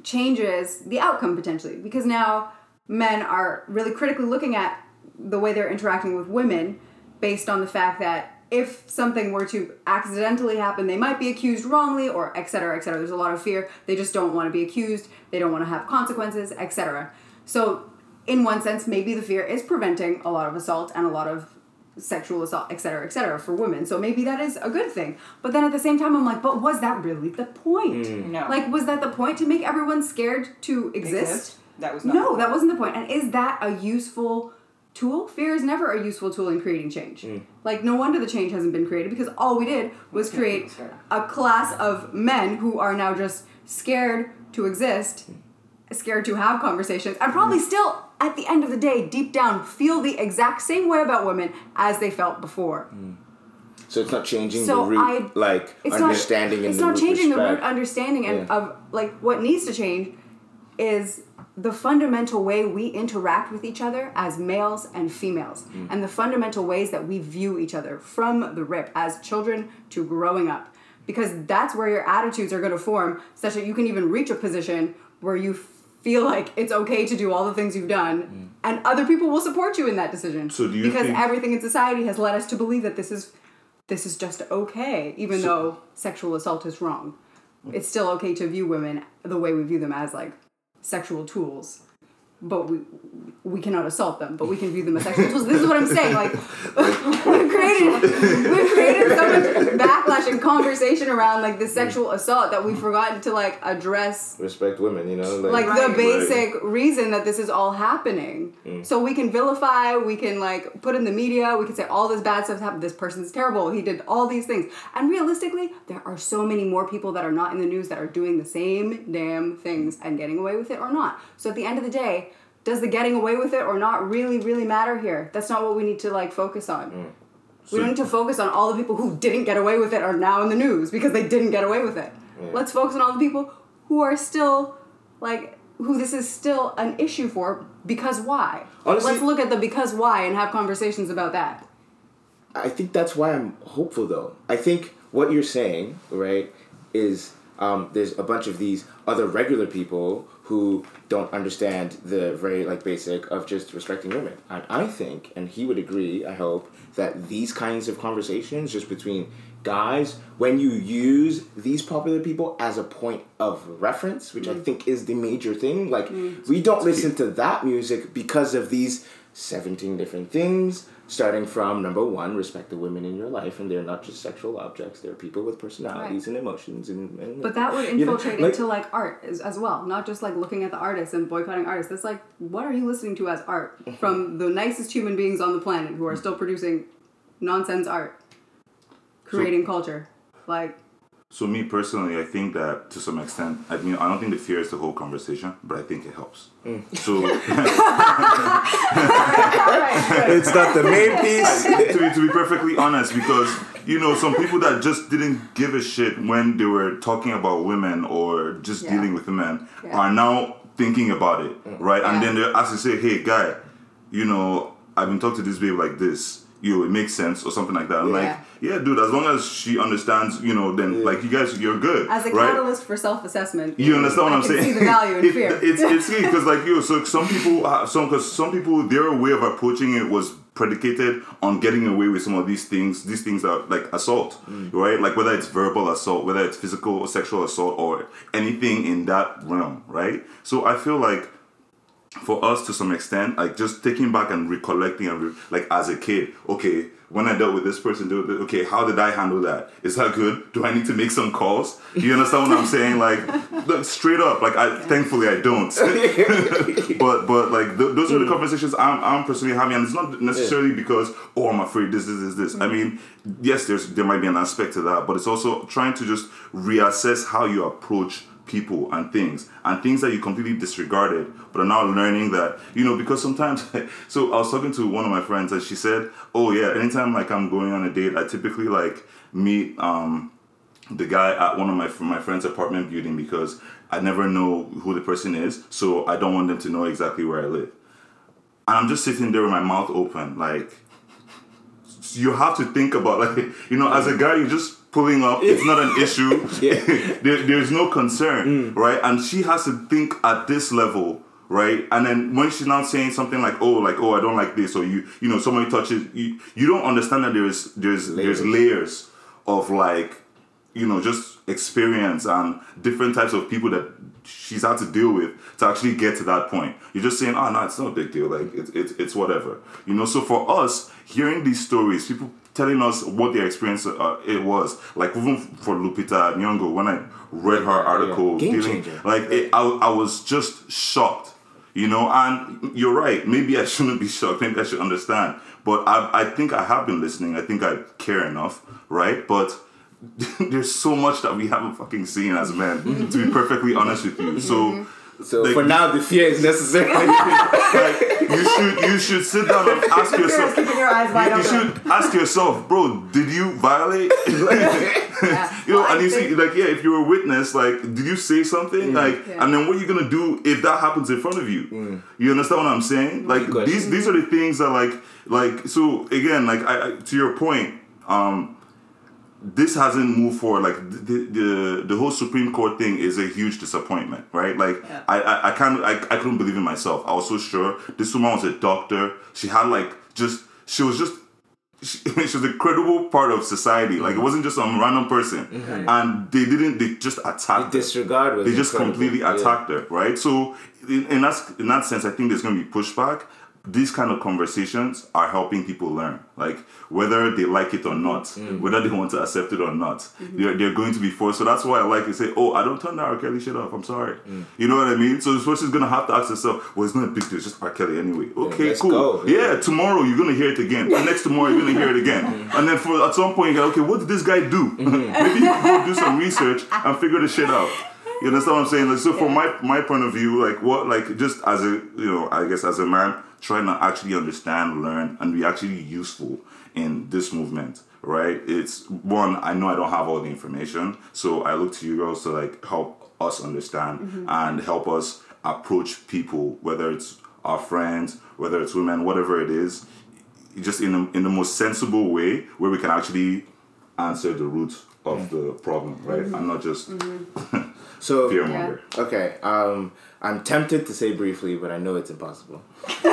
changes the outcome potentially because now men are really critically looking at the way they're interacting with women based on the fact that if something were to accidentally happen they might be accused wrongly or etc cetera, etc cetera. there's a lot of fear. They just don't want to be accused. They don't want to have consequences etc so in one sense maybe the fear is preventing a lot of assault and a lot of sexual assault etc cetera, etc cetera, for women. So maybe that is a good thing. But then at the same time i'm like but was that really the point? Mm. No. like was that the point to make everyone scared to exist, Exist? That was not no the that wasn't the point. point. And is that a useful tool? Fear is never a useful tool in creating change. Mm. Like no wonder the change hasn't been created because all we did was create a class of men who are now just scared to exist scared to have conversations and probably mm. still at the end of the day deep down feel the exact same way about women as they felt before. Mm. So it's not changing So the root, I- like it's understanding not, and it's the not root changing the respect. root understanding and Yeah. of like what needs to change is the fundamental way we interact with each other as males and females Mm. and the fundamental ways that we view each other from the rip as children to growing up because that's where your attitudes are going to form such that you can even reach a position where you feel like it's okay to do all the things you've done and other people will support you in that decision So do you because think- everything in society has led us to believe that this is this is just okay, even though sexual assault is wrong. It's still okay to view women the way we view them as like sexual tools. But we we cannot assault them, but we can view them as sexual tools. This is what I'm saying. Like we've created we've created so much backlash and conversation around like the sexual assault that we've forgotten to like address respect women, you know, like Right. the basic reason that this is all happening. Mm. So we can vilify, we can like put in the media, we can say all this bad stuff happened. This person's terrible. He did all these things. And realistically, there are so many more people that are not in the news that are doing the same damn things and getting away with it or not. So at the end of the day, does the getting away with it or not really, really matter here? That's not what we need to like focus on. We don't need to focus on all the people who didn't get away with it are now in the news because they didn't get away with it. Let's focus on all the people who are still like who this is still an issue for because why? Honestly- Let's look at the because why and have conversations about that. I think that's why I'm hopeful though. I think what you're saying, right, is um, there's a bunch of these other regular people who don't understand the very like basic of just respecting women. And I think, and he would agree, I hope, that these kinds of conversations just between guys, when you use these popular people as a point of reference, which I mm. think is the major thing, like mm. we don't listen to that music because of these 17 different things starting from number one respect the women in your life and they're not just sexual objects they're people with personalities Right. and emotions and, and But that would you know, infiltrate like- into like art as, as well, not just like looking at the artists and boycotting artists. That's like, what are you listening to as art from the nicest human beings on the planet who are still producing nonsense art, creating culture? Like, So me personally, I think that to some extent, I mean, I don't think the fear is the whole conversation, but I think it helps. Mm. So it's not the main piece to, be, to be perfectly honest, because you know, some people that just didn't give a shit when they were talking about women or just Yeah. dealing with men Yeah. are now thinking about it, mm. right? And then they're asked to say, "Hey, guy, you know, I've been talking to this babe like this." You, know, it makes sense or something like that. Yeah. like, yeah, dude. As long as she understands, you know, then like you guys, you're good, as a right? catalyst for self-assessment, You understand what I can saying? see the value in It- fear. It's it's because like you, so some people, uh, have, some because some people, their way of approaching it was predicated on getting away with some of these things. These things are like assault, mm. right? Like whether it's verbal assault, whether it's physical or sexual assault, or anything in that realm, right? So I feel like for us to some extent, like just taking back and recollecting and re- like as a kid, okay, when I dealt with this person, do okay, how did I handle that? Is that good? Do I need to make some calls? Do You understand what I'm saying? Like, look, straight up, like I thankfully I don't. but but like th- those are the mm. conversations I'm I'm personally having, and it's not necessarily because oh I'm afraid this this this this. I mm. mean, yes, there's there might be an aspect to that, but it's also trying to just reassess how you approach people and things and things that you completely disregarded but are now learning that you know because sometimes so i was talking to one of my friends and she said oh yeah anytime like i'm going on a date i typically like meet um the guy at one of my my friend's apartment building because i never know who the person is so i don't want them to know exactly where i live. And i'm just sitting there with my mouth open like you have to think about like you know as a guy you're just pulling up it's not an issue. There, there's no concern mm. right? And she has to think at this level right? And then when she's now saying something like oh like oh i don't like this or you you know somebody touches you you don't understand that there's there's there's layers. of like you know just experience and different types of people that she's had to deal with to actually get to that point. You're just saying oh no it's not a big deal. Like it's it's, it's whatever. You know so for us hearing these stories people telling us what their experience uh, it was. Like even for lupita nyong'o when i read her article Game dealing- like it, I, I was just shocked you know? And you're right maybe i shouldn't be shocked. Maybe i should understand. But i, I think i have been listening. I think i care enough right? But there's so much that we haven't fucking seen as men to be perfectly honest with you. So so like, for now the fear is necessary. Like, you should you should sit down and ask Fear yourself keeping your eyes wide you, you should ask yourself, bro, did you violate? Yeah. you know, Well, and I you see, like, yeah, if you're a witness, like, did you say something? Like, Yeah. and then what are you gonna do if that happens in front of you? You understand what I'm saying? Like, these these are the things that, like, like, so again, like, I, I to your point, um, this hasn't moved forward. Like the, the the whole Supreme Court thing is a huge disappointment, right? Like Yeah. I, I I can't I, I couldn't believe in myself. I was so sure this woman was a doctor. She had like just she was just she, she was a credible part of society. Like it mm-hmm. wasn't just some random person, mm-hmm. and they didn't. They just attacked. her. disregard was They just incredible. completely Yeah. attacked her, right? So in, in that in that sense, I think there's going to be pushback. These kind of conversations are helping people learn, like whether they like it or not, Mm. whether they want to accept it or not. They're, they're going to be forced. So that's why I like to say, "Oh, I don't turn that R. Kelly shit off. I'm sorry." Mm. You know what I mean? So this person's gonna have to ask herself, "Well, it's not a big deal. It's just R. Kelly anyway." Okay, let's cool. go. Yeah, tomorrow you're gonna hear it again. And next tomorrow you're gonna hear it again. And then for at some point you're like, okay, what did this guy do? Maybe you can go do some research and figure the shit out. You understand what I'm saying? Like, so from my my point of view, like what, like just as a you know, I guess as a man trying to actually understand, learn, and be actually useful in this movement, right? It's one. I know I don't have all the information, so I look to you girls to like help us understand mm-hmm. and help us approach people, whether it's our friends, whether it's women, whatever it is, just in a, in the most sensible way where we can actually answer the root of the problem, right? And not just So fear monger. okay, um, I'm tempted to say briefly, but I know it's impossible.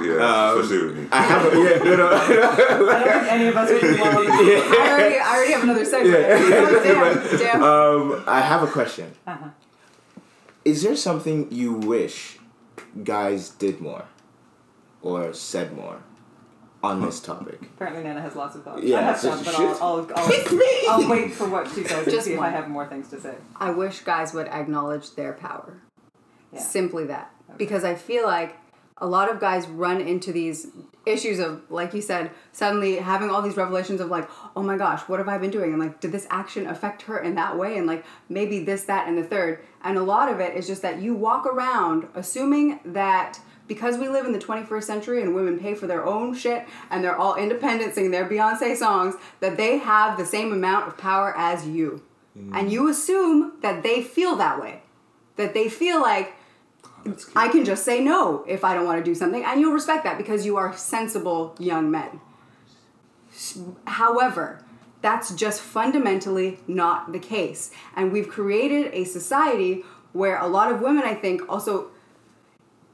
Yeah, especially with me. I have a, yeah, no, no, I don't think any of us would want to I already, I already have another segment. Oh, damn, damn. um, I have a question. Uh-huh. Is there something you wish guys did more or said more on this topic? Apparently, Nana has lots of thoughts. Yeah, I have so some, but. I'll, I'll, I'll, Pick me! I'll wait for what she says and Just see if I have more things to say. I wish guys would acknowledge their power. Yeah. Simply that. Because I feel like a lot of guys run into these issues of, like you said, suddenly having all these revelations of like, oh my gosh, what have I been doing? And like, did this action affect her in that way? And like, maybe this, that, and the third. And a lot of it is just that you walk around assuming that because we live in the 21st century and women pay for their own shit and they're all independent singing their Beyonce songs, that they have the same amount of power as you. And you assume that they feel that way. That they feel like, I can just say no if I don't want to do something, and you'll respect that because you are sensible young men. However, that's just fundamentally not the case. And we've created a society where a lot of women, I think, also,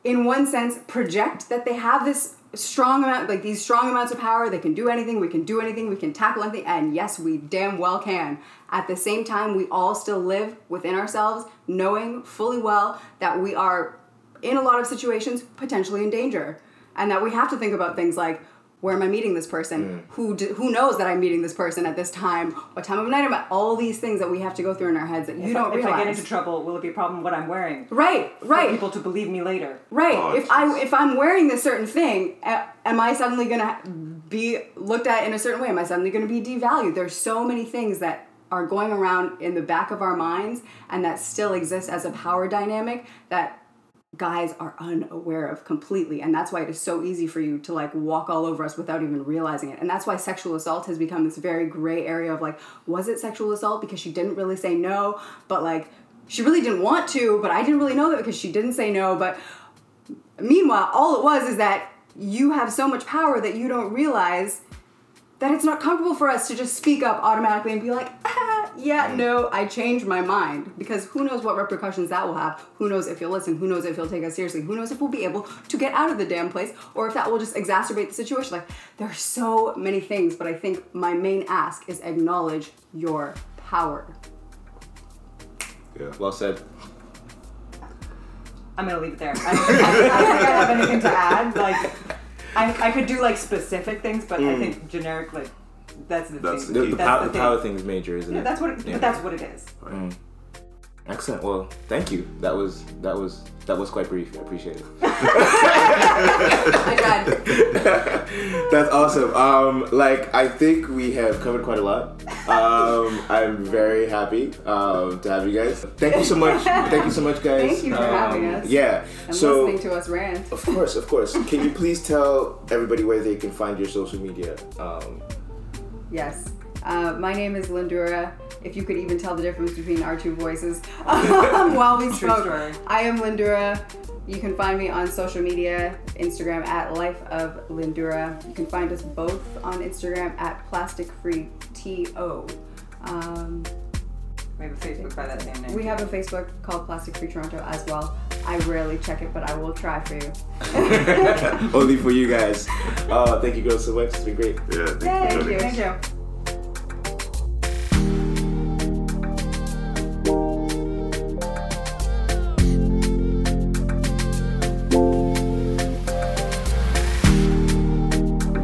in one sense, project that they have this strong amount, like these strong amounts of power. They can do anything, we can do anything, we can tackle anything, and yes, we damn well can. At the same time, we all still live within ourselves, knowing fully well that we are, in a lot of situations, potentially in danger. And that we have to think about things like, where am I meeting this person? Mm. Who do, who knows that I'm meeting this person at this time? What time of night am I? All these things that we have to go through in our heads that you if, don't I, if. I get into trouble, will it be a problem what I'm wearing? right, right. For right. people to believe me later. Right. Oh, if I if I'm wearing this certain thing, am I suddenly gonna be looked at in a certain way? Am I suddenly gonna be devalued? There's so many things that are going around in the back of our minds and that still exist as a power dynamic that guys are unaware of completely and that's why it is so easy for you to like walk all over us without even realizing it. And that's why sexual assault has become this very gray area of like was it sexual assault? Because she didn't really say no but like she really didn't want to but i didn't really know that because she didn't say no. But Meanwhile, all it was is that you have so much power that you don't realize that it's not comfortable for us to just speak up automatically and be like, ah, yeah, mm. no, I changed my mind. Because who knows what repercussions that will have? Who knows if you'll listen? Who knows if you'll take us seriously? Who knows if we'll be able to get out of the damn place or if that will just exacerbate the situation? Like, there are so many things, but I think my main ask is acknowledge your power. Yeah. Well said. I'm gonna leave it there. I, I, I don't think I have anything to add. Like, I, I could do like specific things, but I mm. think generic like that's the That's thing. The, the, that's pow- the the thing. power thing is major, isn't Yeah, it? that's what. It, Yeah. But that's what it is. Excellent. Well, thank you. That was that was that was quite brief. I appreciate it. I tried. That's awesome. Um, like I think we have covered quite a lot. Um, I'm very happy um, to have you guys. Thank you so much. Thank you so much, guys. Thank you for Um, having us. Yeah. And so listening to us rant. of course, of course. Can you please tell everybody where they can find your social media? Um, Yes. Uh, my name is Lindura. If you could even tell the difference between our two voices while we spoke. I am Lindura. You can find me on social media, Instagram at Life of Lindura. You can find us both on Instagram at Plastic Free TO. Um, We have a Facebook by that same name. we have a Facebook called Plastic Free Toronto as well. I rarely check it, but I will try for you. only for you guys. Uh, thank you, girls, so much. It's been great. Yeah. Thank, Thank for joining you. Thank you.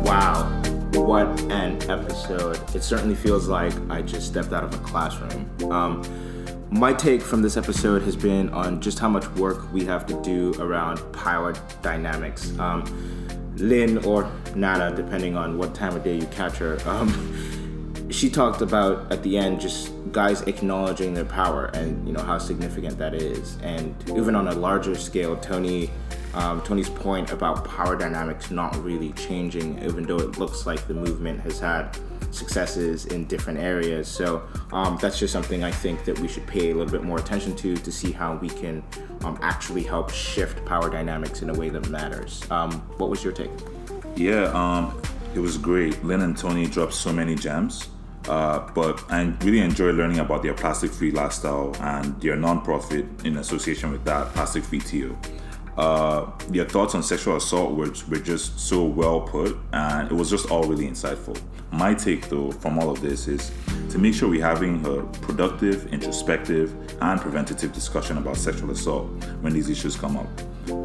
Wow, what an episode. It certainly feels like I just stepped out of a classroom. Um, my take from this episode has been on just how much work we have to do around power dynamics. Um, Lynn or Nana, depending on what time of day you catch her, um, she talked about at the end just guys acknowledging their power and you know how significant that is. And even on a larger scale, Tony um, Tony's point about power dynamics not really changing, even though it looks like the movement has had successes in different areas. So um, that's just something I think that we should pay a little bit more attention to to see how we can um, actually help shift power dynamics in a way that matters. Um, what was your take? Yeah, um, it was great. Lynn and Tony dropped so many gems. Uh, but I really enjoy learning about their plastic free lifestyle and their non-profit in association with that, Plastic Free TO. Uh, their thoughts on sexual assault were, were just so well put and it was just all really insightful. My take though from all of this is to make sure we're having a productive, introspective, and preventative discussion about sexual assault when these issues come up.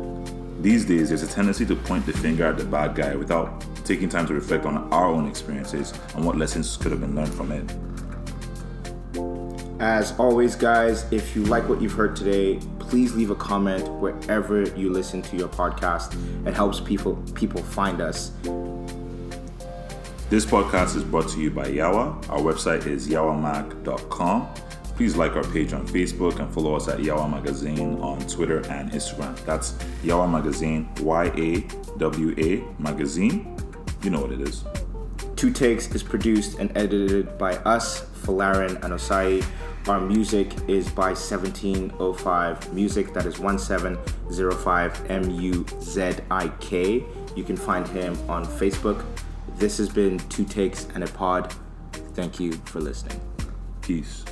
These days, there's a tendency to point the finger at the bad guy without taking time to reflect on our own experiences and what lessons could have been learned from it. As always, guys, if you like what you've heard today, please leave a comment wherever you listen to your podcast. It helps people people find us. This podcast is brought to you by Yawa. Our website is yawamag.com. Please like our page on Facebook and follow us at Yawa Magazine on Twitter and Instagram. That's Yawa Magazine, Y A W A Magazine. You know what it is. Two Takes is produced and edited by us, Falarin and Osai. Our music is by 1705 Muzik, that is 1705 M U Z I K. You can find him on Facebook. This has been Two Takes and a Pod. Thank you for listening. Peace.